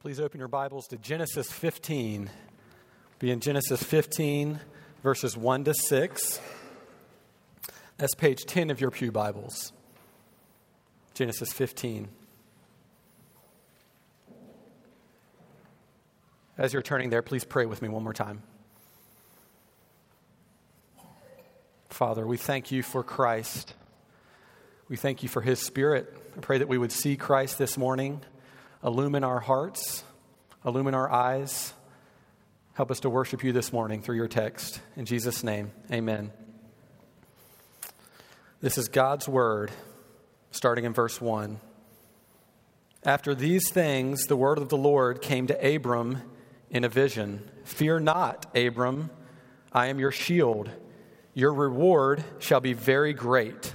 Please open your Bibles to Genesis 15. Be in Genesis 15, verses 1 to 6. That's page 10 of your Pew Bibles. Genesis 15. As you're turning there, please pray with me one more time. Father, we thank you for Christ. We thank you for his spirit. I pray that we would see Christ this morning illumine our hearts, illumine our eyes. Help us to worship you this morning through your text. In Jesus' name, amen. This is God's word, starting in verse 1. After these things, the word of the Lord came to Abram in a vision Fear not, Abram, I am your shield. Your reward shall be very great.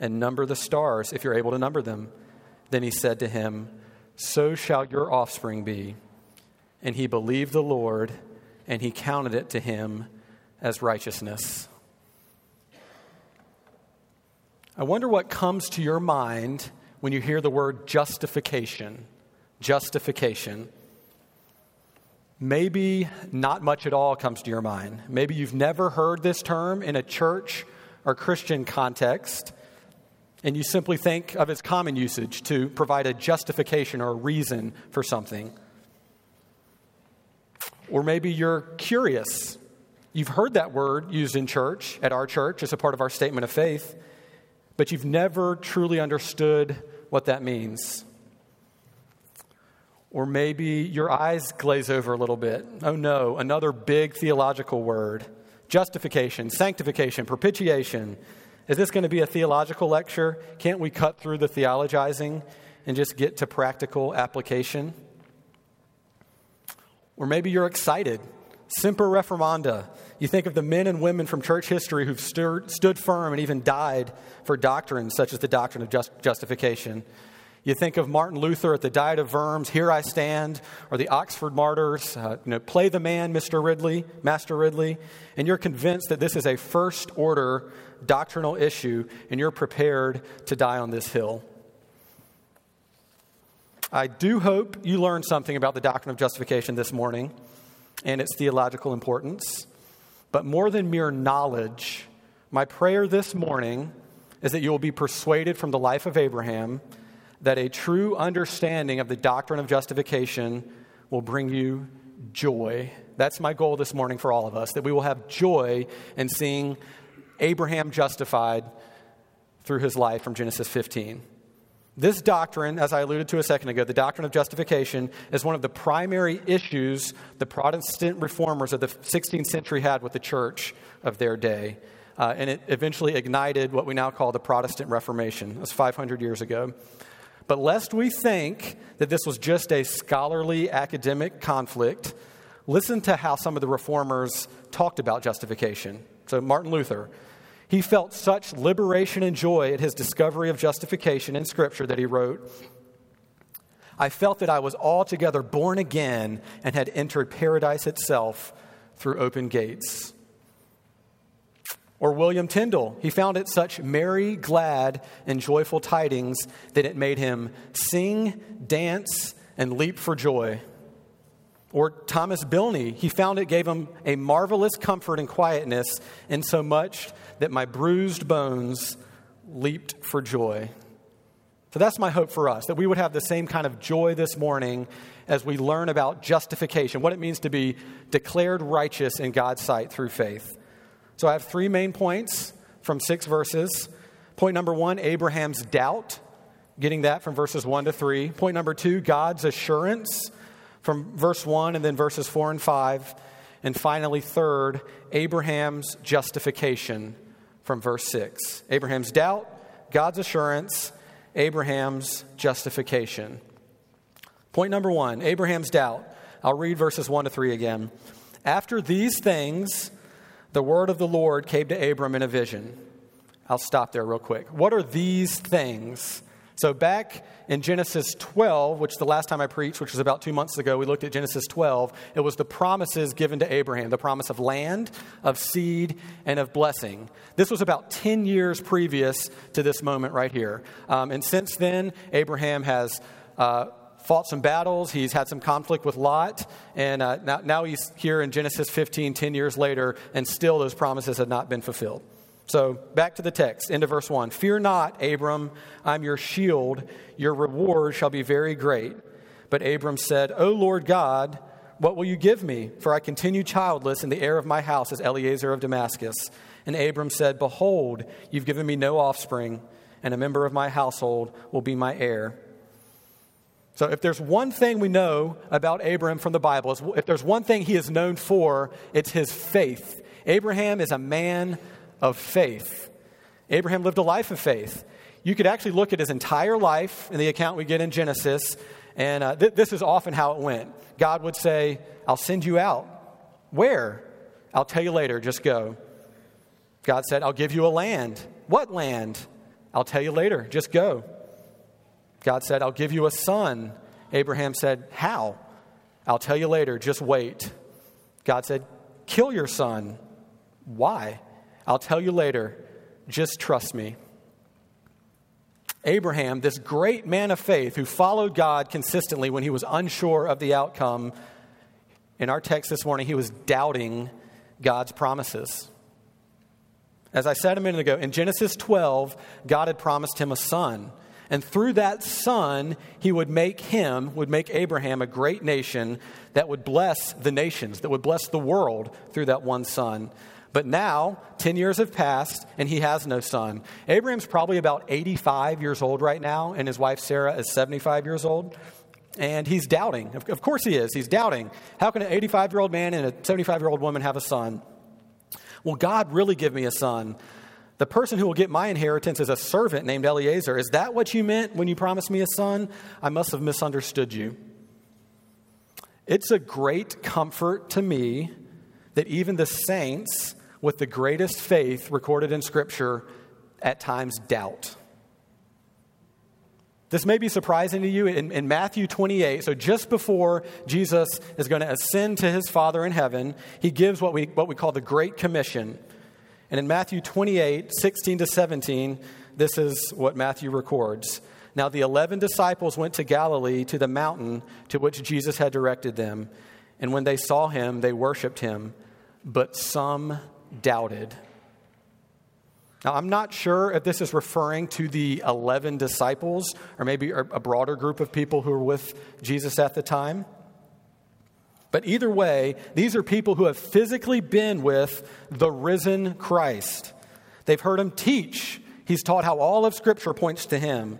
and number the stars if you're able to number them. Then he said to him, So shall your offspring be. And he believed the Lord, and he counted it to him as righteousness. I wonder what comes to your mind when you hear the word justification. Justification. Maybe not much at all comes to your mind. Maybe you've never heard this term in a church or Christian context and you simply think of its common usage to provide a justification or a reason for something. Or maybe you're curious. You've heard that word used in church, at our church, as a part of our statement of faith, but you've never truly understood what that means. Or maybe your eyes glaze over a little bit. Oh no, another big theological word justification, sanctification, propitiation. Is this going to be a theological lecture? Can't we cut through the theologizing and just get to practical application? Or maybe you're excited. Semper reformanda. You think of the men and women from church history who've stood, stood firm and even died for doctrines such as the doctrine of just, justification. You think of Martin Luther at the Diet of Worms, Here I Stand, or the Oxford Martyrs, uh, you know, Play the Man, Mr. Ridley, Master Ridley, and you're convinced that this is a first order doctrinal issue, and you're prepared to die on this hill. I do hope you learned something about the doctrine of justification this morning and its theological importance. But more than mere knowledge, my prayer this morning is that you will be persuaded from the life of Abraham that a true understanding of the doctrine of justification will bring you joy. That's my goal this morning for all of us, that we will have joy in seeing Abraham justified through his life from Genesis 15. This doctrine, as I alluded to a second ago, the doctrine of justification, is one of the primary issues the Protestant reformers of the 16th century had with the church of their day. Uh, and it eventually ignited what we now call the Protestant Reformation. That was 500 years ago. But lest we think that this was just a scholarly academic conflict, listen to how some of the reformers talked about justification. So, Martin Luther, he felt such liberation and joy at his discovery of justification in Scripture that he wrote, I felt that I was altogether born again and had entered paradise itself through open gates. Or William Tyndale, he found it such merry, glad, and joyful tidings that it made him sing, dance, and leap for joy. Or Thomas Bilney, he found it gave him a marvelous comfort and quietness, insomuch so much that my bruised bones leaped for joy. So that's my hope for us, that we would have the same kind of joy this morning as we learn about justification, what it means to be declared righteous in God's sight through faith. So I have three main points from six verses. Point number one Abraham's doubt, getting that from verses one to three. Point number two God's assurance from verse 1 and then verses 4 and 5. And finally, third, Abraham's justification from verse 6. Abraham's doubt, God's assurance, Abraham's justification. Point number one Abraham's doubt. I'll read verses 1 to 3 again. After these things, the word of the Lord came to Abram in a vision. I'll stop there real quick. What are these things? So, back in Genesis 12, which the last time I preached, which was about two months ago, we looked at Genesis 12. It was the promises given to Abraham the promise of land, of seed, and of blessing. This was about 10 years previous to this moment right here. Um, and since then, Abraham has. Uh, fought some battles. He's had some conflict with Lot. And uh, now, now he's here in Genesis 15, 10 years later, and still those promises have not been fulfilled. So back to the text, into verse 1. Fear not, Abram, I'm your shield. Your reward shall be very great. But Abram said, O Lord God, what will you give me? For I continue childless, and the heir of my house is Eliezer of Damascus. And Abram said, Behold, you've given me no offspring, and a member of my household will be my heir. So, if there's one thing we know about Abram from the Bible, if there's one thing he is known for, it's his faith. Abraham is a man of faith. Abraham lived a life of faith. You could actually look at his entire life in the account we get in Genesis, and uh, th- this is often how it went. God would say, I'll send you out. Where? I'll tell you later, just go. God said, I'll give you a land. What land? I'll tell you later, just go. God said, I'll give you a son. Abraham said, How? I'll tell you later, just wait. God said, Kill your son. Why? I'll tell you later. Just trust me. Abraham, this great man of faith who followed God consistently when he was unsure of the outcome, in our text this morning, he was doubting God's promises. As I said a minute ago, in Genesis 12, God had promised him a son. And through that son, he would make him, would make Abraham a great nation that would bless the nations, that would bless the world through that one son. But now, 10 years have passed, and he has no son. Abraham's probably about 85 years old right now, and his wife Sarah is 75 years old. And he's doubting. Of course he is. He's doubting. How can an 85 year old man and a 75 year old woman have a son? Will God really give me a son? The person who will get my inheritance is a servant named Eliezer. Is that what you meant when you promised me a son? I must have misunderstood you. It's a great comfort to me that even the saints with the greatest faith recorded in Scripture at times doubt. This may be surprising to you. In, in, Matthew 28, so just before Jesus is going to ascend to his Father in heaven, he gives what we, what we call the Great Commission. And in Matthew 28, 16 to 17, this is what Matthew records. Now the eleven disciples went to Galilee to the mountain to which Jesus had directed them. And when they saw him, they worshiped him, but some doubted. Now, I'm not sure if this is referring to the 11 disciples or maybe a broader group of people who were with Jesus at the time. But either way, these are people who have physically been with the risen Christ. They've heard him teach. He's taught how all of Scripture points to him.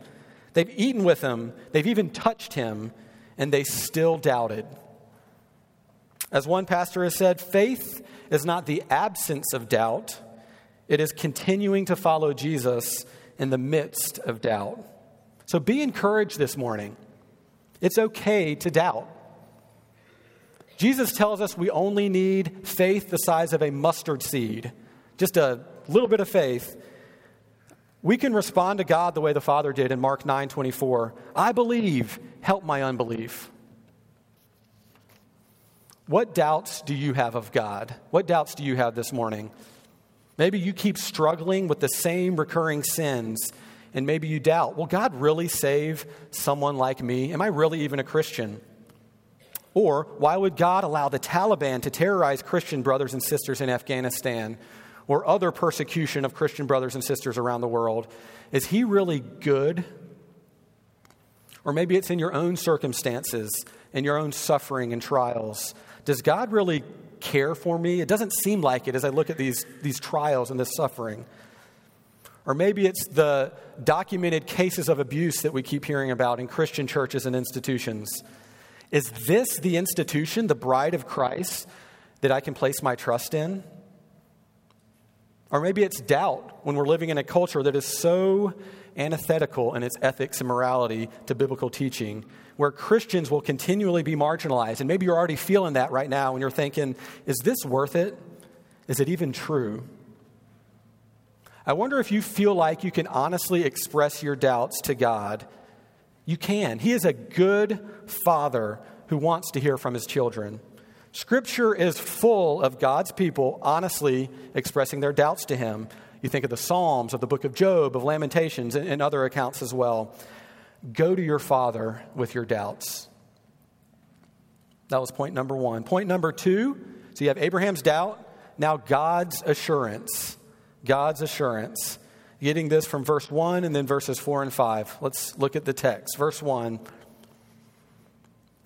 They've eaten with him, they've even touched him, and they still doubted. As one pastor has said, faith is not the absence of doubt, it is continuing to follow Jesus in the midst of doubt. So be encouraged this morning. It's okay to doubt. Jesus tells us we only need faith the size of a mustard seed, just a little bit of faith. We can respond to God the way the Father did in Mark 9 24. I believe, help my unbelief. What doubts do you have of God? What doubts do you have this morning? Maybe you keep struggling with the same recurring sins, and maybe you doubt, will God really save someone like me? Am I really even a Christian? Or why would God allow the Taliban to terrorize Christian brothers and sisters in Afghanistan or other persecution of Christian brothers and sisters around the world? Is He really good? Or maybe it's in your own circumstances, in your own suffering and trials does God really care for me? It doesn't seem like it as I look at these, these trials and this suffering. Or maybe it's the documented cases of abuse that we keep hearing about in Christian churches and institutions. Is this the institution, the bride of Christ, that I can place my trust in? Or maybe it's doubt when we're living in a culture that is so antithetical in its ethics and morality to biblical teaching, where Christians will continually be marginalized. And maybe you're already feeling that right now when you're thinking, is this worth it? Is it even true? I wonder if you feel like you can honestly express your doubts to God. You can. He is a good father who wants to hear from his children. Scripture is full of God's people honestly expressing their doubts to him. You think of the Psalms, of the book of Job, of Lamentations, and other accounts as well. Go to your father with your doubts. That was point number one. Point number two so you have Abraham's doubt, now God's assurance. God's assurance. Getting this from verse 1 and then verses 4 and 5. Let's look at the text. Verse 1.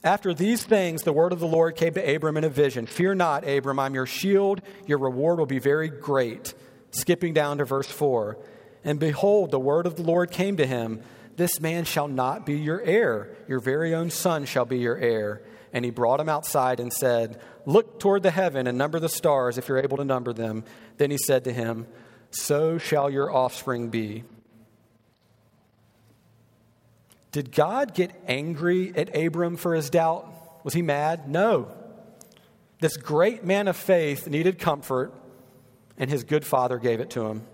After these things, the word of the Lord came to Abram in a vision Fear not, Abram, I'm your shield. Your reward will be very great. Skipping down to verse 4. And behold, the word of the Lord came to him This man shall not be your heir, your very own son shall be your heir. And he brought him outside and said, Look toward the heaven and number the stars if you're able to number them. Then he said to him, so shall your offspring be. Did God get angry at Abram for his doubt? Was he mad? No. This great man of faith needed comfort, and his good father gave it to him.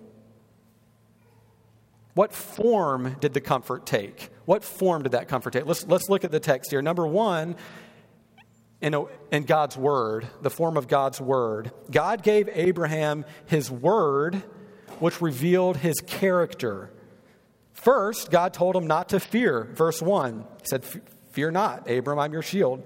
What form did the comfort take? What form did that comfort take? Let's, let's look at the text here. Number one, in, a, in God's word, the form of God's word. God gave Abraham his word which revealed his character. First, God told him not to fear. Verse 1 He said, Fear not, Abram, I'm your shield.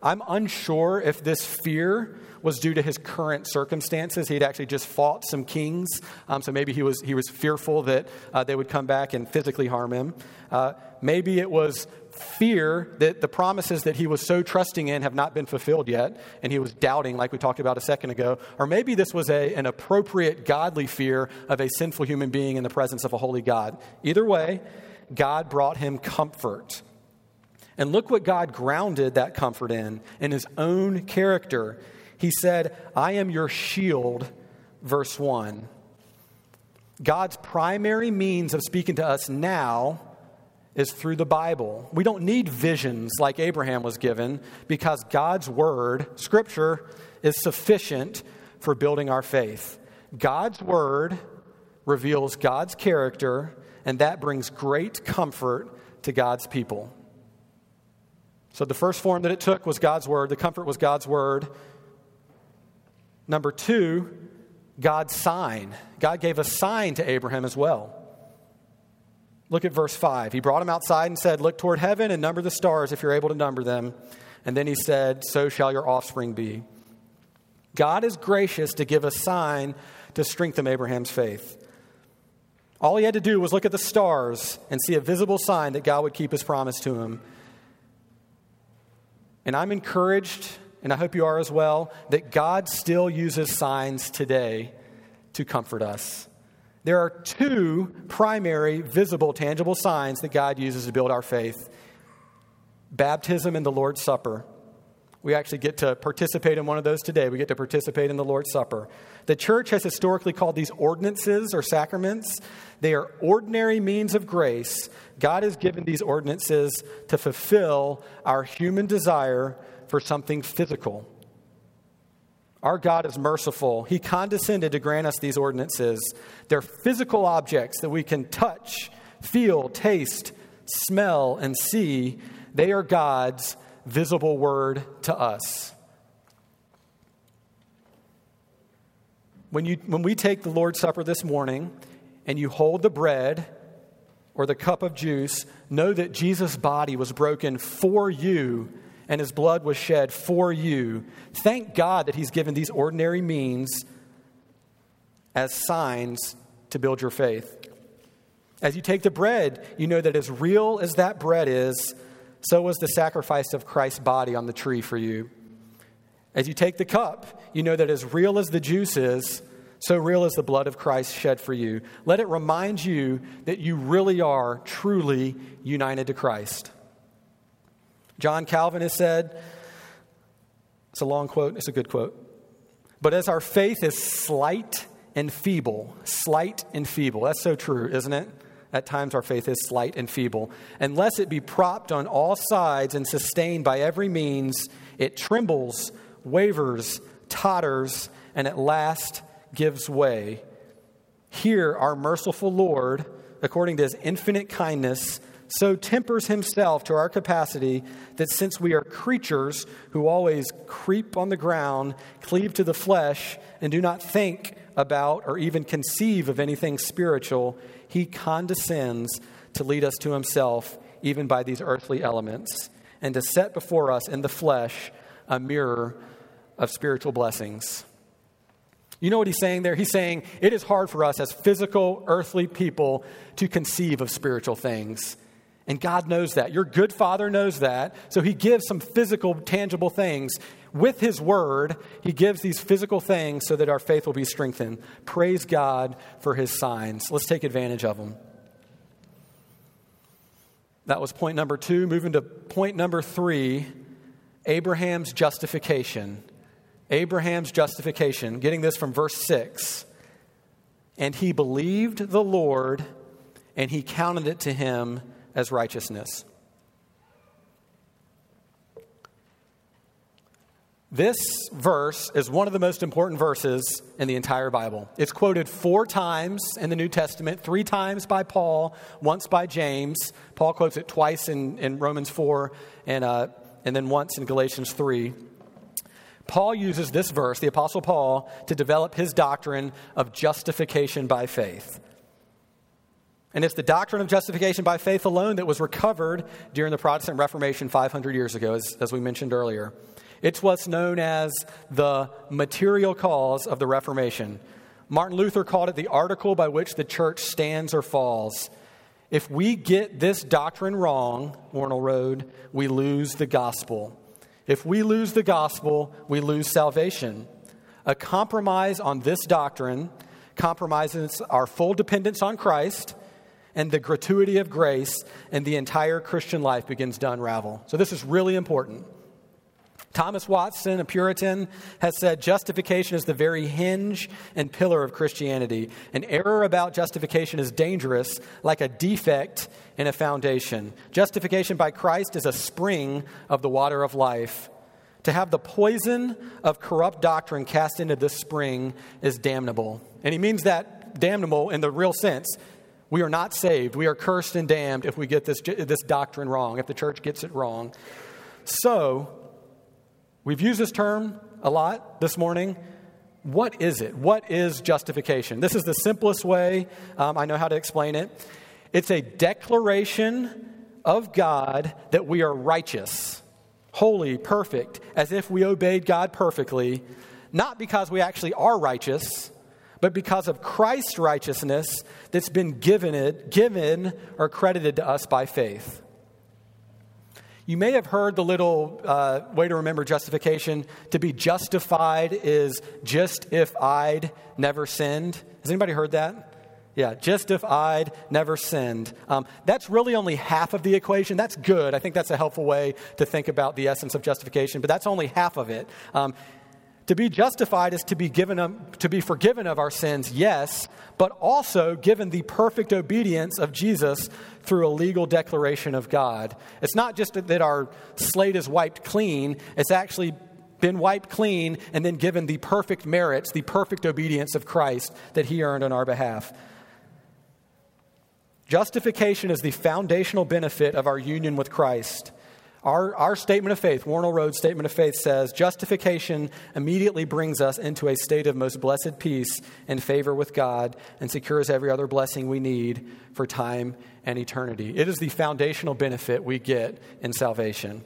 I'm unsure if this fear was due to his current circumstances. He'd actually just fought some kings, um, so maybe he was, he was fearful that uh, they would come back and physically harm him. Uh, maybe it was fear that the promises that he was so trusting in have not been fulfilled yet, and he was doubting, like we talked about a second ago. Or maybe this was a, an appropriate godly fear of a sinful human being in the presence of a holy God. Either way, God brought him comfort. And look what God grounded that comfort in, in his own character. He said, I am your shield, verse 1. God's primary means of speaking to us now is through the Bible. We don't need visions like Abraham was given because God's word, Scripture, is sufficient for building our faith. God's word reveals God's character, and that brings great comfort to God's people. So the first form that it took was God's word, the comfort was God's word. Number two, God's sign. God gave a sign to Abraham as well. Look at verse 5. He brought him outside and said, Look toward heaven and number the stars if you're able to number them. And then he said, So shall your offspring be. God is gracious to give a sign to strengthen Abraham's faith. All he had to do was look at the stars and see a visible sign that God would keep his promise to him. And I'm encouraged, and I hope you are as well, that God still uses signs today to comfort us. There are two primary, visible, tangible signs that God uses to build our faith baptism and the Lord's Supper. We actually get to participate in one of those today. We get to participate in the Lord's Supper. The church has historically called these ordinances or sacraments. They are ordinary means of grace. God has given these ordinances to fulfill our human desire for something physical. Our God is merciful. He condescended to grant us these ordinances. They're physical objects that we can touch, feel, taste, smell, and see. They are God's visible word to us. When, you, when we take the Lord's Supper this morning and you hold the bread or the cup of juice, know that Jesus' body was broken for you and his blood was shed for you. Thank God that he's given these ordinary means as signs to build your faith. As you take the bread, you know that as real as that bread is, so was the sacrifice of Christ's body on the tree for you. As you take the cup, you know that as real as the juice is, so real is the blood of Christ shed for you. Let it remind you that you really are truly united to Christ. John Calvin has said, it's a long quote, it's a good quote. But as our faith is slight and feeble, slight and feeble, that's so true, isn't it? at times our faith is slight and feeble. Unless it be propped on all sides and sustained by every means, it trembles, wavers, totters, and at last gives way. Here, our merciful Lord, according to his infinite kindness, so tempers himself to our capacity that since we are creatures who always creep on the ground, cleave to the flesh, and do not think about or even conceive of anything spiritual, he condescends to lead us to himself, even by these earthly elements, and to set before us in the flesh a mirror of spiritual blessings. You know what he's saying there? He's saying it is hard for us as physical, earthly people to conceive of spiritual things. And God knows that. Your good father knows that. So he gives some physical, tangible things. With his word, he gives these physical things so that our faith will be strengthened. Praise God for his signs. Let's take advantage of them. That was point number two. Moving to point number three Abraham's justification. Abraham's justification. Getting this from verse 6. And he believed the Lord, and he counted it to him as righteousness. This verse is one of the most important verses in the entire Bible. It's quoted four times in the New Testament, three times by Paul, once by James. Paul quotes it twice in, in Romans 4 and, uh, and then once in Galatians 3. Paul uses this verse, the Apostle Paul, to develop his doctrine of justification by faith. And it's the doctrine of justification by faith alone that was recovered during the Protestant Reformation 500 years ago, as, as we mentioned earlier. It's what's known as the material cause of the Reformation. Martin Luther called it the article by which the church stands or falls. If we get this doctrine wrong, Wornall Road, we lose the gospel. If we lose the gospel, we lose salvation. A compromise on this doctrine compromises our full dependence on Christ and the gratuity of grace, and the entire Christian life begins to unravel. So, this is really important. Thomas Watson, a Puritan, has said justification is the very hinge and pillar of Christianity. An error about justification is dangerous, like a defect in a foundation. Justification by Christ is a spring of the water of life. To have the poison of corrupt doctrine cast into this spring is damnable. And he means that damnable in the real sense. We are not saved. We are cursed and damned if we get this, this doctrine wrong, if the church gets it wrong. So, we've used this term a lot this morning. What is it? What is justification? This is the simplest way um, I know how to explain it. It's a declaration of God that we are righteous, holy, perfect, as if we obeyed God perfectly, not because we actually are righteous but because of Christ's righteousness that's been given it, given or credited to us by faith. You may have heard the little uh, way to remember justification. To be justified is just if I'd never sinned. Has anybody heard that? Yeah, just if I'd never sinned. Um, that's really only half of the equation. That's good. I think that's a helpful way to think about the essence of justification, but that's only half of it. Um, to be justified is to be given to be forgiven of our sins, yes, but also given the perfect obedience of Jesus through a legal declaration of God. It's not just that our slate is wiped clean, it's actually been wiped clean and then given the perfect merits, the perfect obedience of Christ that he earned on our behalf. Justification is the foundational benefit of our union with Christ. Our, our statement of faith, Wornall Road statement of faith says justification immediately brings us into a state of most blessed peace and favor with God and secures every other blessing we need for time and eternity. It is the foundational benefit we get in salvation.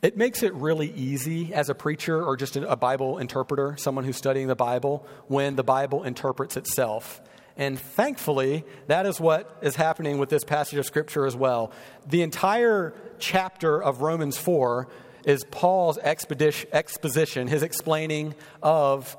It makes it really easy as a preacher or just a Bible interpreter, someone who's studying the Bible, when the Bible interprets itself. And thankfully, that is what is happening with this passage of Scripture as well. The entire chapter of Romans 4 is Paul's exposition, his explaining of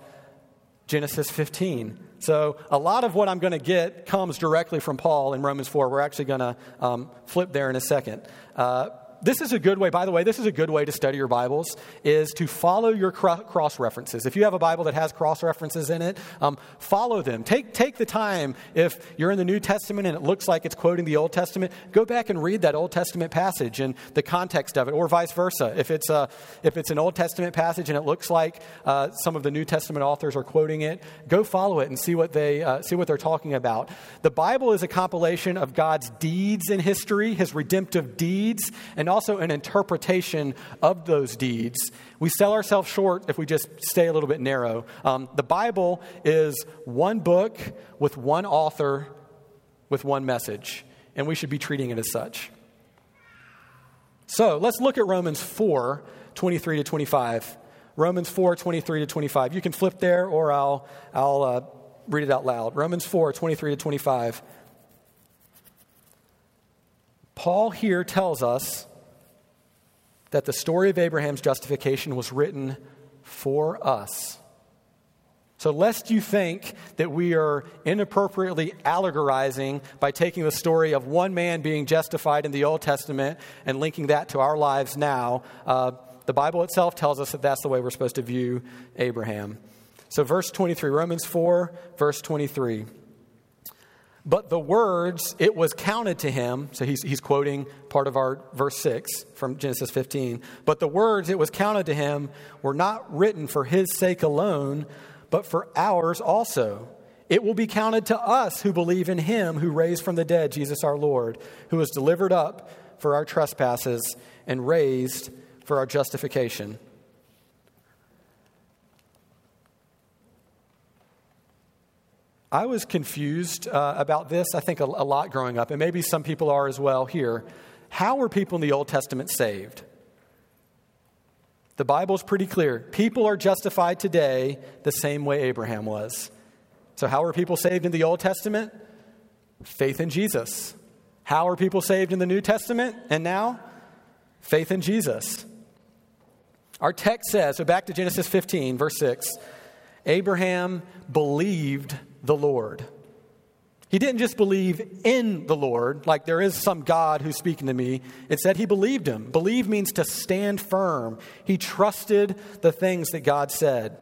Genesis 15. So, a lot of what I'm going to get comes directly from Paul in Romans 4. We're actually going to um, flip there in a second. Uh, this is a good way, by the way, this is a good way to study your Bibles, is to follow your cross references. If you have a Bible that has cross references in it, um, follow them. Take, take the time, if you're in the New Testament and it looks like it's quoting the Old Testament, go back and read that Old Testament passage and the context of it, or vice versa. If it's, a, if it's an Old Testament passage and it looks like uh, some of the New Testament authors are quoting it, go follow it and see what, they, uh, see what they're talking about. The Bible is a compilation of God's deeds in history, his redemptive deeds, and also an interpretation of those deeds. We sell ourselves short if we just stay a little bit narrow. Um, the Bible is one book with one author with one message, and we should be treating it as such. So let's look at Romans 4 23 to 25. Romans 4 23 to 25. You can flip there, or I'll, I'll uh, read it out loud. Romans 4 23 to 25. Paul here tells us that the story of Abraham's justification was written for us. So, lest you think that we are inappropriately allegorizing by taking the story of one man being justified in the Old Testament and linking that to our lives now, uh, the Bible itself tells us that that's the way we're supposed to view Abraham. So, verse 23, Romans 4, verse 23. But the words, it was counted to him. So he's, he's quoting part of our verse 6 from Genesis 15. But the words, it was counted to him, were not written for his sake alone, but for ours also. It will be counted to us who believe in him who raised from the dead Jesus our Lord, who was delivered up for our trespasses and raised for our justification. I was confused uh, about this, I think, a, a lot growing up, and maybe some people are as well here. How were people in the Old Testament saved? The Bible's pretty clear. People are justified today the same way Abraham was. So, how were people saved in the Old Testament? Faith in Jesus. How are people saved in the New Testament and now? Faith in Jesus. Our text says, so back to Genesis 15, verse 6 Abraham believed the Lord. He didn't just believe in the Lord, like there is some God who's speaking to me. It said he believed him. Believe means to stand firm. He trusted the things that God said.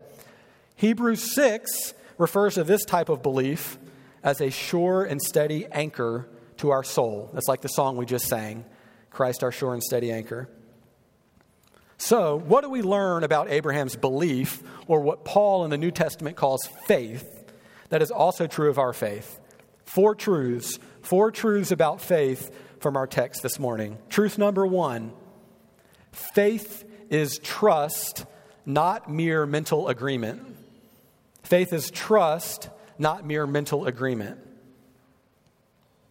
Hebrews 6 refers to this type of belief as a sure and steady anchor to our soul. That's like the song we just sang Christ, our sure and steady anchor. So, what do we learn about Abraham's belief, or what Paul in the New Testament calls faith? That is also true of our faith. Four truths, four truths about faith from our text this morning. Truth number one faith is trust, not mere mental agreement. Faith is trust, not mere mental agreement.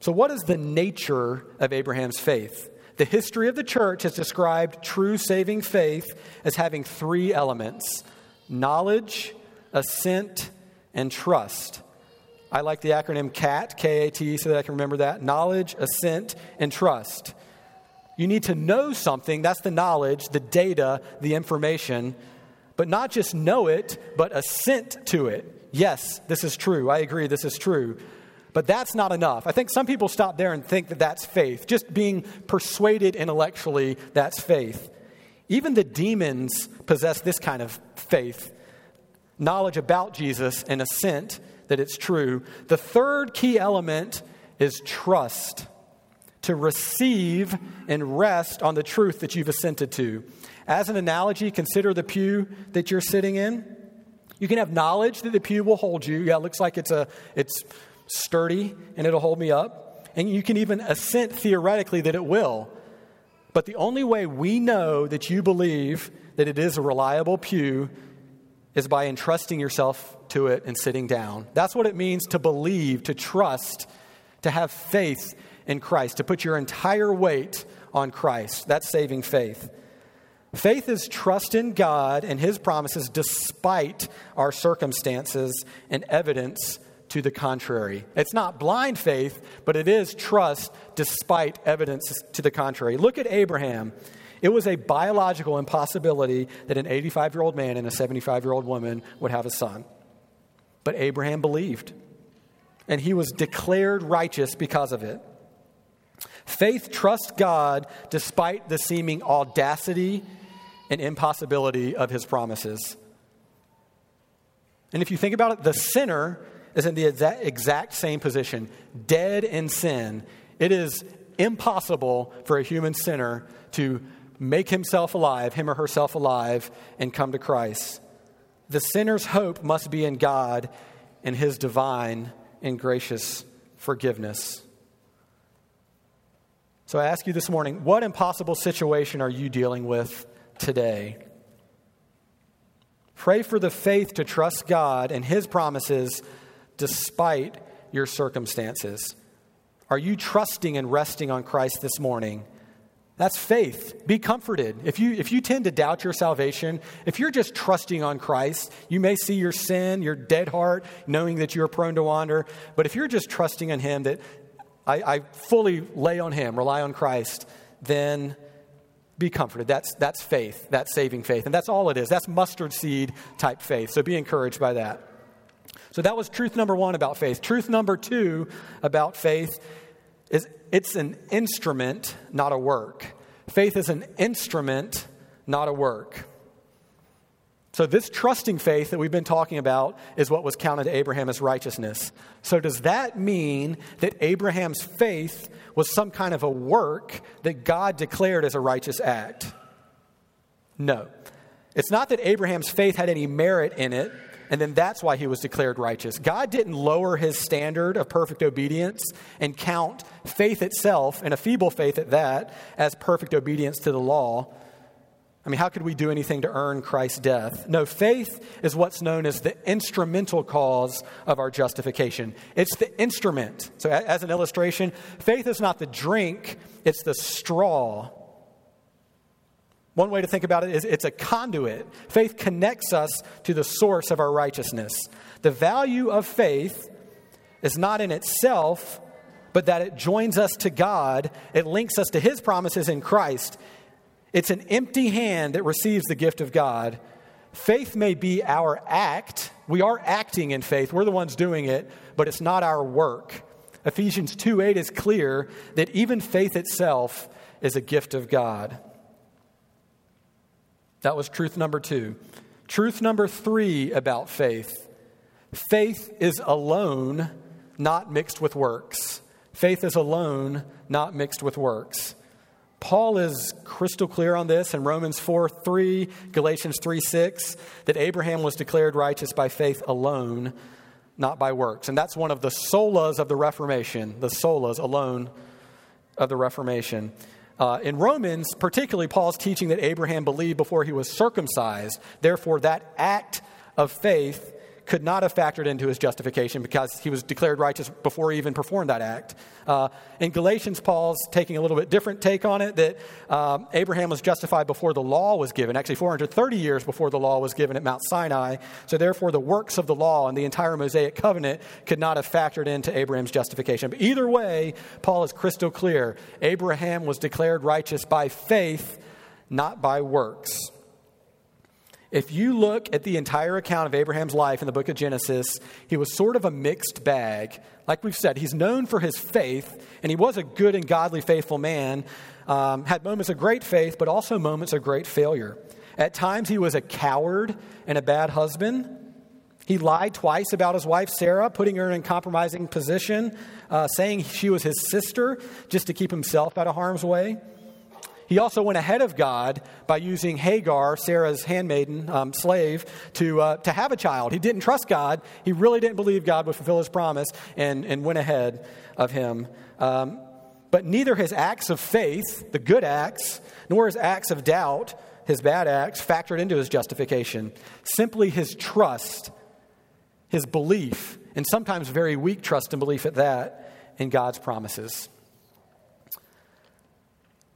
So, what is the nature of Abraham's faith? The history of the church has described true saving faith as having three elements knowledge, assent, and trust. I like the acronym CAT, K A T, so that I can remember that knowledge, assent, and trust. You need to know something, that's the knowledge, the data, the information, but not just know it, but assent to it. Yes, this is true. I agree, this is true. But that's not enough. I think some people stop there and think that that's faith. Just being persuaded intellectually, that's faith. Even the demons possess this kind of faith knowledge about Jesus and assent that it's true. The third key element is trust to receive and rest on the truth that you've assented to. As an analogy, consider the pew that you're sitting in. You can have knowledge that the pew will hold you. Yeah, it looks like it's a it's sturdy and it'll hold me up. And you can even assent theoretically that it will. But the only way we know that you believe that it is a reliable pew is by entrusting yourself to it and sitting down. That's what it means to believe, to trust, to have faith in Christ, to put your entire weight on Christ. That's saving faith. Faith is trust in God and His promises despite our circumstances and evidence to the contrary. It's not blind faith, but it is trust despite evidence to the contrary. Look at Abraham. It was a biological impossibility that an 85 year old man and a 75 year old woman would have a son. But Abraham believed, and he was declared righteous because of it. Faith trusts God despite the seeming audacity and impossibility of his promises. And if you think about it, the sinner is in the exact same position, dead in sin. It is impossible for a human sinner to make himself alive, him or herself alive, and come to Christ. The sinner's hope must be in God and his divine and gracious forgiveness. So I ask you this morning what impossible situation are you dealing with today? Pray for the faith to trust God and his promises despite your circumstances. Are you trusting and resting on Christ this morning? That's faith. Be comforted. If you, if you tend to doubt your salvation, if you're just trusting on Christ, you may see your sin, your dead heart, knowing that you're prone to wander. But if you're just trusting in Him, that I, I fully lay on Him, rely on Christ, then be comforted. That's, that's faith. That's saving faith. And that's all it is. That's mustard seed type faith. So be encouraged by that. So that was truth number one about faith. Truth number two about faith is it's an instrument, not a work. Faith is an instrument, not a work. So, this trusting faith that we've been talking about is what was counted to Abraham as righteousness. So, does that mean that Abraham's faith was some kind of a work that God declared as a righteous act? No. It's not that Abraham's faith had any merit in it, and then that's why he was declared righteous. God didn't lower his standard of perfect obedience and count faith itself, and a feeble faith at that, as perfect obedience to the law. I mean, how could we do anything to earn Christ's death? No, faith is what's known as the instrumental cause of our justification. It's the instrument. So, as an illustration, faith is not the drink, it's the straw one way to think about it is it's a conduit. Faith connects us to the source of our righteousness. The value of faith is not in itself, but that it joins us to God, it links us to His promises in Christ. It's an empty hand that receives the gift of God. Faith may be our act. We are acting in faith, we're the ones doing it, but it's not our work. Ephesians 2 8 is clear that even faith itself is a gift of God. That was truth number two. Truth number three about faith faith is alone, not mixed with works. Faith is alone, not mixed with works. Paul is crystal clear on this in Romans 4 3, Galatians 3 6, that Abraham was declared righteous by faith alone, not by works. And that's one of the solas of the Reformation, the solas alone of the Reformation. Uh, in Romans, particularly, Paul's teaching that Abraham believed before he was circumcised. Therefore, that act of faith could not have factored into his justification because he was declared righteous before he even performed that act. Uh, in Galatians, Paul's taking a little bit different take on it that um, Abraham was justified before the law was given, actually 430 years before the law was given at Mount Sinai. So, therefore, the works of the law and the entire Mosaic covenant could not have factored into Abraham's justification. But either way, Paul is crystal clear Abraham was declared righteous by faith, not by works. If you look at the entire account of Abraham's life in the book of Genesis, he was sort of a mixed bag. Like we've said, he's known for his faith, and he was a good and godly, faithful man. Um, had moments of great faith, but also moments of great failure. At times, he was a coward and a bad husband. He lied twice about his wife Sarah, putting her in a compromising position, uh, saying she was his sister just to keep himself out of harm's way. He also went ahead of God by using Hagar, Sarah's handmaiden, um, slave, to, uh, to have a child. He didn't trust God. He really didn't believe God would fulfill his promise and, and went ahead of him. Um, but neither his acts of faith, the good acts, nor his acts of doubt, his bad acts, factored into his justification. Simply his trust, his belief, and sometimes very weak trust and belief at that, in God's promises.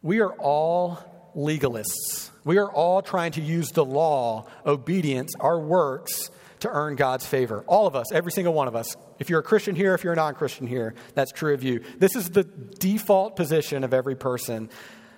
We are all legalists. We are all trying to use the law, obedience, our works to earn God's favor. All of us, every single one of us. If you're a Christian here, if you're a non Christian here, that's true of you. This is the default position of every person.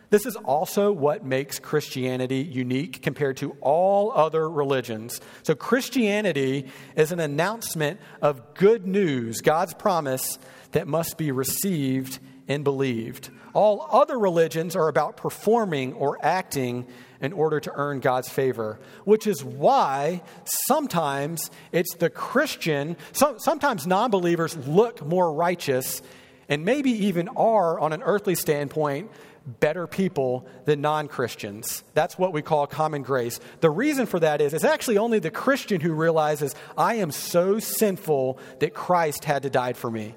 This is also what makes Christianity unique compared to all other religions. So, Christianity is an announcement of good news, God's promise that must be received and believed. All other religions are about performing or acting in order to earn God's favor, which is why sometimes it's the Christian, so, sometimes non believers look more righteous and maybe even are, on an earthly standpoint, better people than non Christians. That's what we call common grace. The reason for that is it's actually only the Christian who realizes I am so sinful that Christ had to die for me.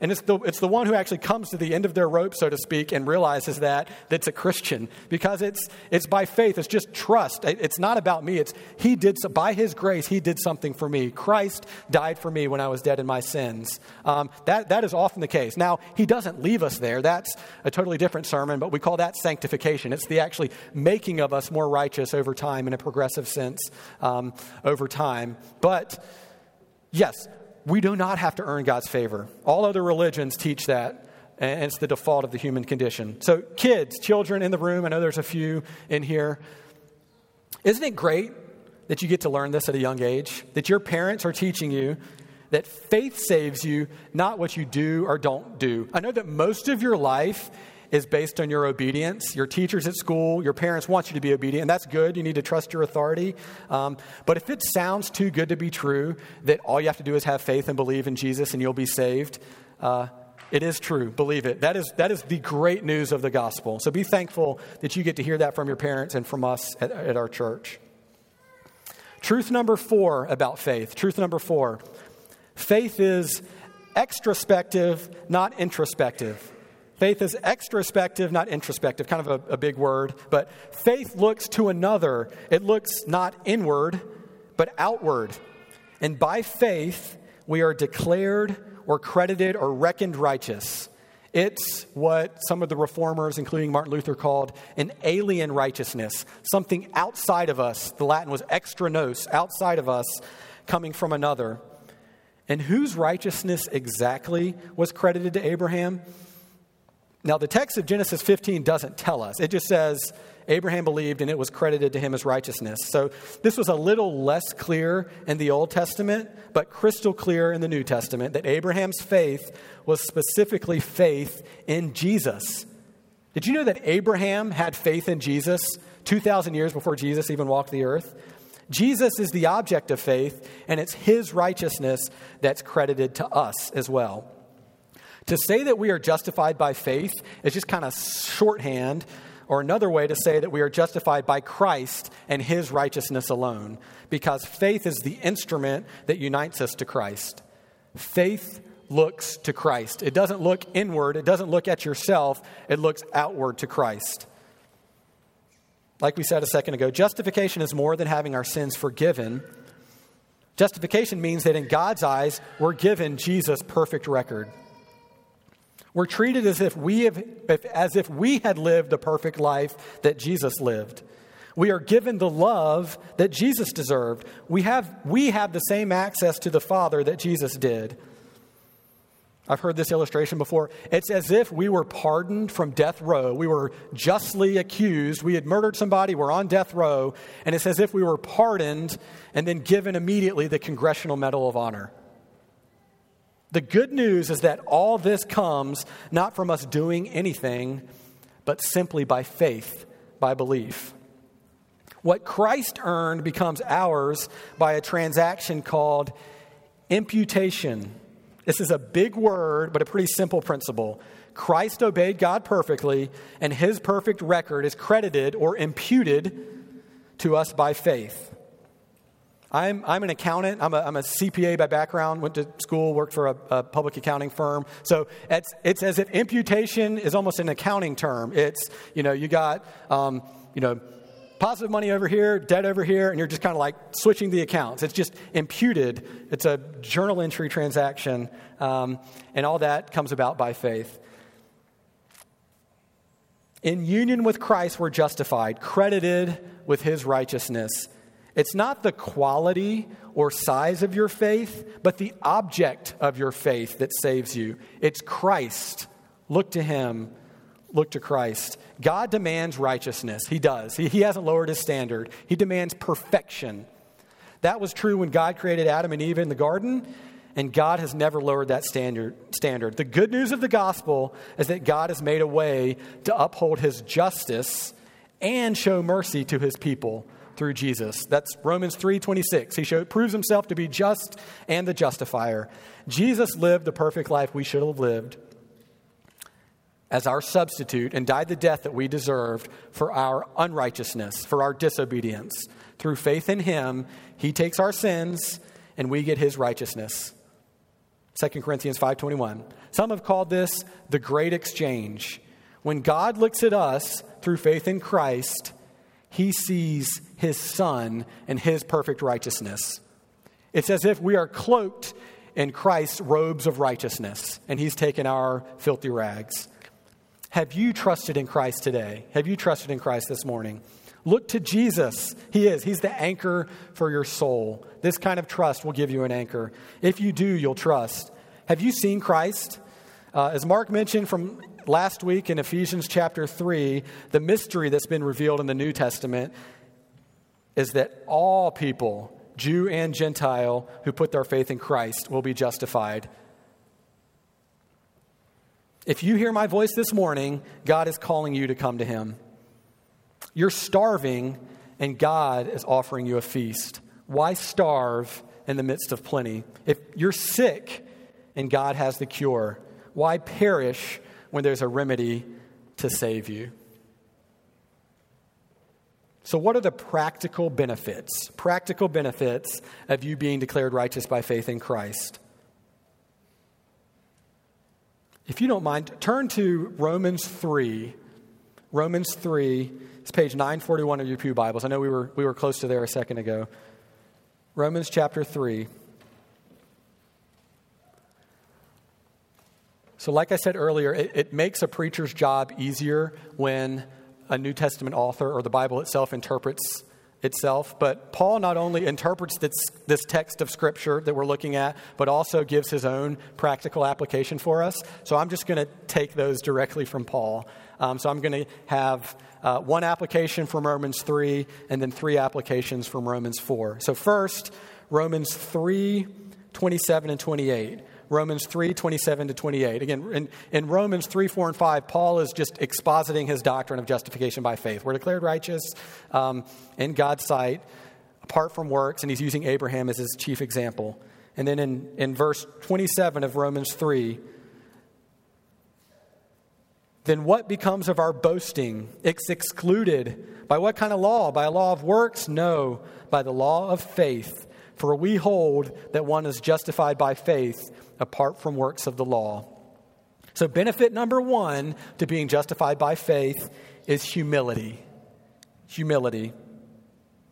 And it's the, it's the one who actually comes to the end of their rope, so to speak, and realizes that that's a Christian because it's, it's by faith. It's just trust. It's not about me. It's He did, so, by His grace, He did something for me. Christ died for me when I was dead in my sins. Um, that, that is often the case. Now, He doesn't leave us there. That's a totally different sermon, but we call that sanctification. It's the actually making of us more righteous over time in a progressive sense um, over time. But yes, we do not have to earn God's favor. All other religions teach that, and it's the default of the human condition. So, kids, children in the room, I know there's a few in here. Isn't it great that you get to learn this at a young age? That your parents are teaching you that faith saves you, not what you do or don't do. I know that most of your life is based on your obedience. Your teachers at school, your parents want you to be obedient, and that's good. You need to trust your authority. Um, but if it sounds too good to be true, that all you have to do is have faith and believe in Jesus and you'll be saved, uh, it is true. Believe it. That is, that is the great news of the gospel. So be thankful that you get to hear that from your parents and from us at, at our church. Truth number four about faith. Truth number four faith is extrospective, not introspective. Faith is extrospective, not introspective, kind of a, a, big word, but faith looks to another. It looks not inward, but outward. And by faith, we are declared or credited or reckoned righteous. It's what some of the reformers, including Martin Luther, called an alien righteousness, something outside of us. The Latin was extra nos, outside of us, coming from another. And whose righteousness exactly was credited to Abraham? Now, the text of Genesis 15 doesn't tell us. It just says Abraham believed and it was credited to him as righteousness. So, this was a little less clear in the Old Testament, but crystal clear in the New Testament that Abraham's faith was specifically faith in Jesus. Did you know that Abraham had faith in Jesus 2,000 years before Jesus even walked the earth? Jesus is the object of faith, and it's his righteousness that's credited to us as well. To say that we are justified by faith is just kind of shorthand, or another way to say that we are justified by Christ and his righteousness alone, because faith is the instrument that unites us to Christ. Faith looks to Christ. It doesn't look inward, it doesn't look at yourself, it looks outward to Christ. Like we said a second ago, justification is more than having our sins forgiven. Justification means that in God's eyes, we're given Jesus' perfect record. We're treated as if we have, as if we had lived the perfect life that Jesus lived. We are given the love that Jesus deserved. We have, we have the same access to the Father that Jesus did. I've heard this illustration before. It's as if we were pardoned from death row. We were justly accused. We had murdered somebody. We're on death row. And it's as if we were pardoned and then given immediately the Congressional Medal of Honor. The good news is that all this comes not from us doing anything, but simply by faith, by belief. What Christ earned becomes ours by a transaction called imputation. This is a big word, but a pretty simple principle. Christ obeyed God perfectly, and his perfect record is credited or imputed to us by faith. I'm, I'm an accountant. I'm a, I'm a CPA by background, went to school, worked for a, a, public accounting firm. So it's, it's as if imputation is almost an accounting term. It's, you know, you got, um, you know, positive money over here, debt over here, and you're just kind of like switching the accounts. It's just imputed. It's a journal entry transaction, um, and all that comes about by faith. In union with Christ, we're justified, credited with his righteousness. It's not the quality or size of your faith, but the object of your faith that saves you. It's Christ. Look to Him. Look to Christ. God demands righteousness. He does. He, he hasn't lowered His standard, He demands perfection. That was true when God created Adam and Eve in the garden, And God has never lowered that standard, standard. The good news of the gospel is that God has made a way to uphold his justice and show mercy to his people through Jesus. That's Romans 3:26. He proves himself to be just and the justifier. Jesus lived the perfect life we should have lived as our substitute and died the death that we deserved for our unrighteousness, for our disobedience. Through faith in him, he takes our sins and we get his righteousness. 2 Corinthians 5:21. Some have called this the great exchange. When God looks at us through faith in Christ, he sees his son and his perfect righteousness. It's as if we are cloaked in Christ's robes of righteousness and he's taken our filthy rags. Have you trusted in Christ today? Have you trusted in Christ this morning? Look to Jesus. He is. He's the anchor for your soul. This kind of trust will give you an anchor. If you do, you'll trust. Have you seen Christ? Uh, as Mark mentioned from last week in Ephesians chapter 3, the mystery that's been revealed in the New Testament is that all people, Jew and Gentile, who put their faith in Christ will be justified. If you hear my voice this morning, God is calling you to come to Him. You're starving, and God is offering you a feast. Why starve in the midst of plenty? If you're sick and God has the cure, why perish when there's a remedy to save you? So, what are the practical benefits? Practical benefits of you being declared righteous by faith in Christ. If you don't mind, turn to Romans 3. Romans 3 it's page 941 of your Pew Bibles. I know we were, we were close to there a second ago. Romans chapter 3. So, like I said earlier, it, it, makes a preacher's job easier when a New Testament author or the Bible itself interprets itself. But Paul not only interprets this, this text of Scripture that we're looking at, but also gives his own practical application for us. So, I'm just going to take those directly from Paul. Um, so, I'm going to have uh, one application from Romans 3, and then three applications from Romans 4. So, first, Romans 3 27 and 28. Romans 3 27 to 28. Again, in, in Romans 3 4 and 5, Paul is just expositing his doctrine of justification by faith. We're declared righteous um, in God's sight apart from works, and he's using Abraham as his chief example. And then in, in verse 27 of Romans 3, then what becomes of our boasting? It's excluded. By what kind of law? By a law of works? No, by the law of faith. For we hold that one is justified by faith apart from works of the law. So, benefit number one to being justified by faith is humility. Humility.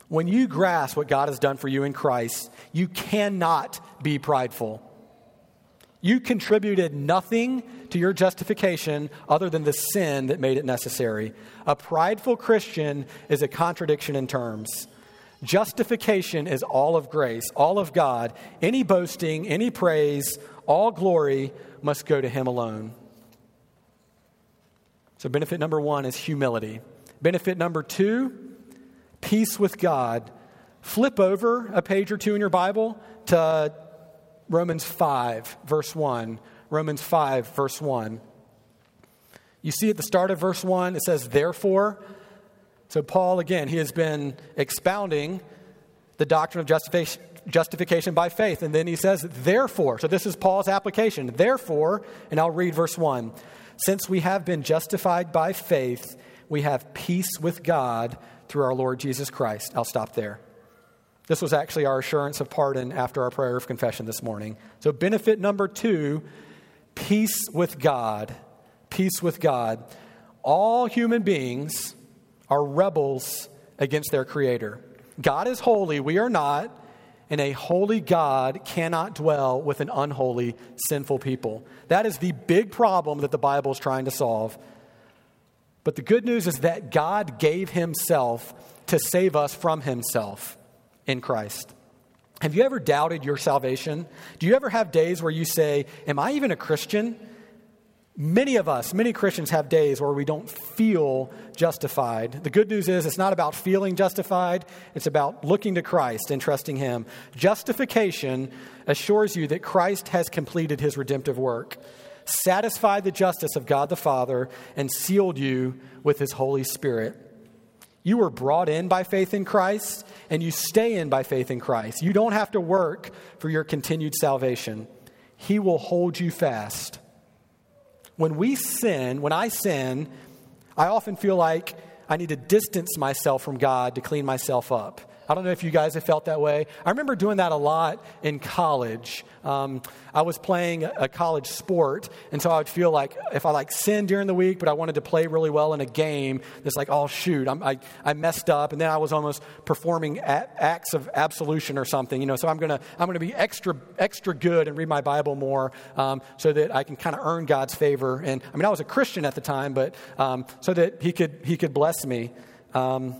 When you grasp what God has done for you in Christ, you cannot be prideful. You contributed nothing to your justification other than the sin that made it necessary. A prideful Christian is a contradiction in terms. Justification is all of grace, all of God. Any boasting, any praise, all glory must go to Him alone. So, benefit number one is humility. Benefit number two, peace with God. Flip over a page or two in your Bible to Romans 5, verse 1. Romans 5, verse 1. You see at the start of verse 1, it says, therefore. So, Paul, again, he has been expounding the doctrine of justification, justification by faith. And then he says, therefore. So, this is Paul's application. Therefore, and I'll read verse 1 Since we have been justified by faith, we have peace with God through our Lord Jesus Christ. I'll stop there. This was actually our assurance of pardon after our prayer of confession this morning. So, benefit number two peace with God. Peace with God. All human beings are rebels against their Creator. God is holy, we are not, and a holy God cannot dwell with an unholy, sinful people. That is the big problem that the Bible is trying to solve. But the good news is that God gave Himself to save us from Himself in Christ. Have you ever doubted your salvation? Do you ever have days where you say, Am I even a Christian? Many of us, many Christians have days where we don't feel justified. The good news is it's not about feeling justified, it's about looking to Christ and trusting Him. Justification assures you that Christ has completed His redemptive work, satisfied the justice of God the Father, and sealed you with His Holy Spirit. You were brought in by faith in Christ, and you stay in by faith in Christ. You don't have to work for your continued salvation, He will hold you fast when we sin, when I sin, I often feel like I need to distance myself from God to clean myself up. I don't know if you guys have felt that way. I remember doing that a lot in college. Um, I was playing a college sport, and so I would feel like if I like sinned during the week, but I wanted to play really well in a game, it's like, oh shoot, I'm, i I messed up, and then I was almost performing acts of absolution or something, you know. So I'm gonna I'm gonna be extra extra good and read my Bible more, um, so that I can kind of earn God's favor. And I mean, I was a Christian at the time, but um, so that He could He could bless me. Um,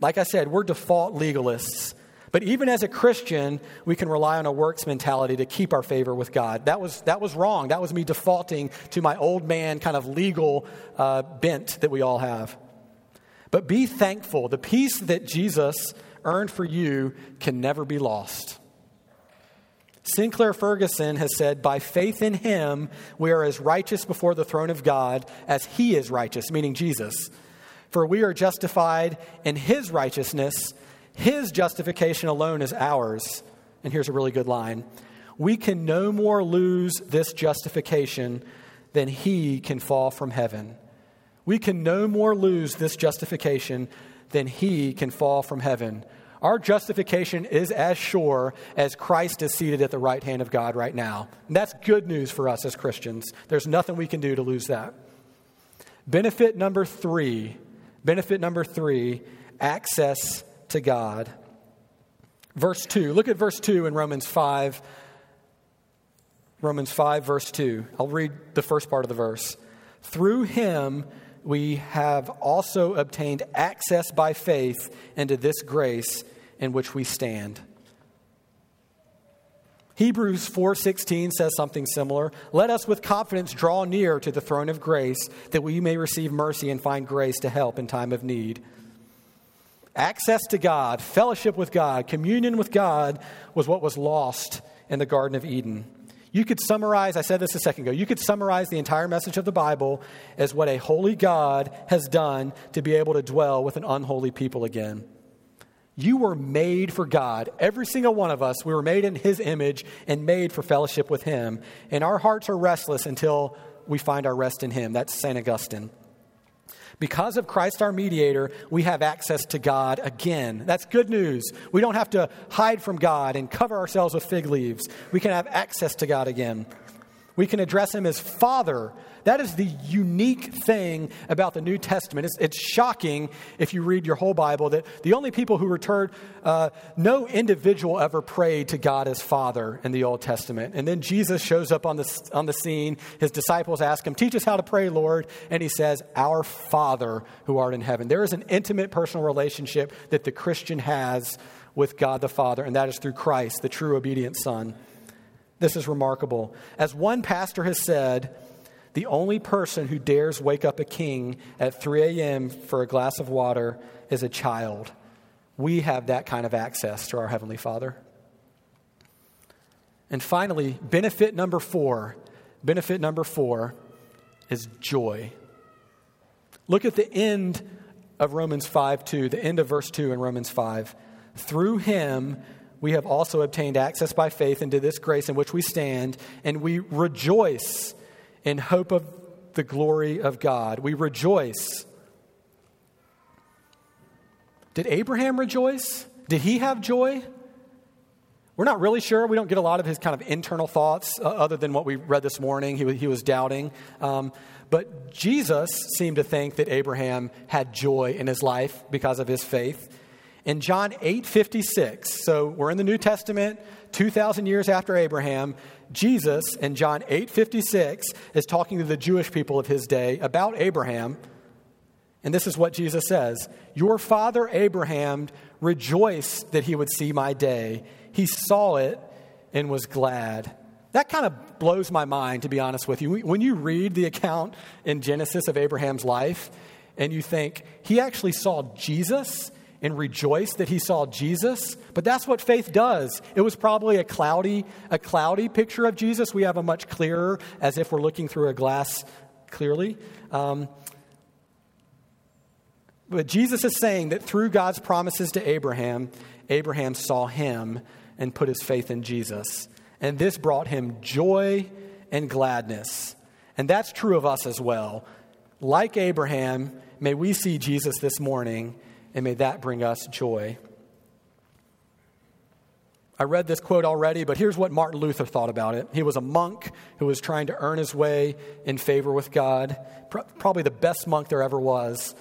like I said, we're default legalists. But even as a Christian, we can rely on a works mentality to keep our favor with God. That was, that was wrong. That was me defaulting to my old man kind of legal uh, bent that we all have. But be thankful. The peace that Jesus earned for you can never be lost. Sinclair Ferguson has said, By faith in him, we are as righteous before the throne of God as he is righteous, meaning Jesus. For we are justified in his righteousness, his justification alone is ours. And here's a really good line We can no more lose this justification than he can fall from heaven. We can no more lose this justification than he can fall from heaven. Our justification is as sure as Christ is seated at the right hand of God right now. And that's good news for us as Christians. There's nothing we can do to lose that. Benefit number three Benefit number three access to God. Verse 2. Look at verse 2 in Romans 5. Romans 5, verse 2. I'll read the first part of the verse. Through him we have also obtained access by faith into this grace in which we stand. Hebrews 4:16 says something similar. Let us with confidence draw near to the throne of grace that we may receive mercy and find grace to help in time of need. Access to God, fellowship with God, communion with God was what was lost in the Garden of Eden. You could summarize, I said this a second ago, you could summarize the entire message of the Bible as what a holy God has done to be able to dwell with an unholy people again. You were made for God. Every single one of us, we were made in His image and made for fellowship with Him. And our hearts are restless until we find our rest in Him. That's St. Augustine. Because of Christ our mediator, we have access to God again. That's good news. We don't have to hide from God and cover ourselves with fig leaves. We can have access to God again. We can address him as Father. That is the unique thing about the New Testament. It's, it's shocking if you read your whole Bible that the only people who returned, uh, no individual ever prayed to God as Father in the Old Testament. And then Jesus shows up on the, on the scene. His disciples ask him, Teach us how to pray, Lord. And he says, Our Father who art in heaven. There is an intimate personal relationship that the Christian has with God the Father, and that is through Christ, the true obedient Son. This is remarkable. As one pastor has said, the only person who dares wake up a king at 3 a.m. for a glass of water is a child. We have that kind of access to our Heavenly Father. And finally, benefit number four. Benefit number four is joy. Look at the end of Romans 5 2, the end of verse 2 in Romans 5. Through him, we have also obtained access by faith into this grace in which we stand, and we rejoice in hope of the glory of God. We rejoice. Did Abraham rejoice? Did he have joy? We're not really sure. We don't get a lot of his kind of internal thoughts uh, other than what we read this morning. He, he was doubting. Um, but Jesus seemed to think that Abraham had joy in his life because of his faith. In John 8:56. so we're in the New Testament, 2,000 years after Abraham, Jesus in John 8:56 is talking to the Jewish people of his day about Abraham. And this is what Jesus says Your father Abraham rejoiced that he would see my day. He saw it and was glad. That kind of blows my mind, to be honest with you. When you read the account in Genesis of Abraham's life and you think, he actually saw Jesus and rejoiced that he saw Jesus, but that's what faith does. It was probably a cloudy, a cloudy picture of Jesus. We have a much clearer, as if we're looking through a glass clearly. Um, but Jesus is saying that through God's promises to Abraham, Abraham saw him and put his faith in Jesus. And this brought him joy and gladness. And that's true of us as well. Like Abraham, may we see Jesus this morning, and may that bring us joy. I read this quote already, but here's what Martin Luther thought about it. He was a monk who was trying to earn his way in favor with God, probably the best monk there ever was.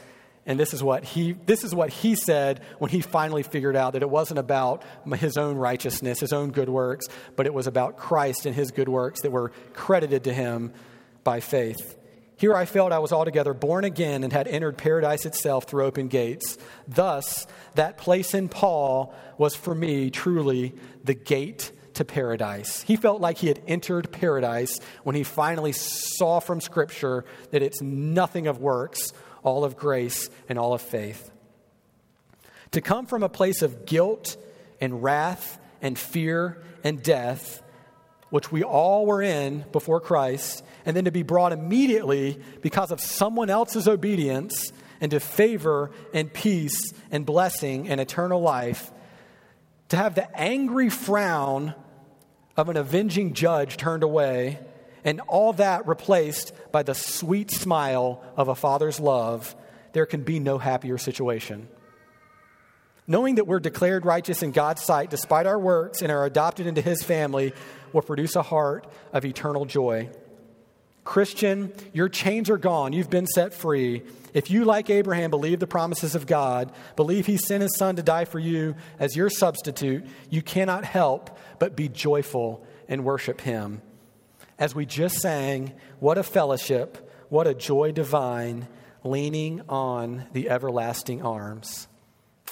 And this is what he this is what he said when he finally figured out that it wasn't about his own righteousness, his own good works, but it was about Christ and his good works that were credited to him by faith. Here I felt I was altogether born again and had entered paradise itself through open gates. Thus, that place in Paul was for me truly the gate to paradise. He felt like he had entered paradise when he finally saw from Scripture that it's nothing of works, all of grace, and all of faith. To come from a place of guilt and wrath and fear and death, which we all were in before Christ, and then to be brought immediately because of someone else's obedience into favor and peace and blessing and eternal life, to have the angry frown of an avenging judge turned away and all that replaced by the sweet smile of a father's love, there can be no happier situation. Knowing that we're declared righteous in God's sight despite our works and are adopted into his family will produce a heart of eternal joy. Christian, your chains are gone. You've been set free. If you, like Abraham, believe the promises of God, believe he sent his son to die for you as your substitute, you cannot help but be joyful and worship him as we just sang, what a fellowship, what a joy divine, leaning on the everlasting arms.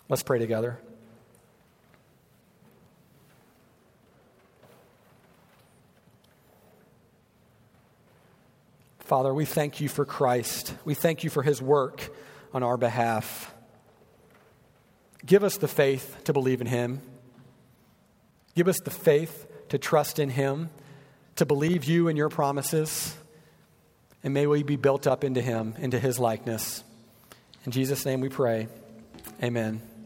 Let's pray together. Father, we thank you for Christ. We thank you for his work on our behalf. Give us the faith to believe in him. Give us the faith to trust in him to believe you and your promises. And may we be built up into him, into his likeness. In Jesus' name we pray. Amen.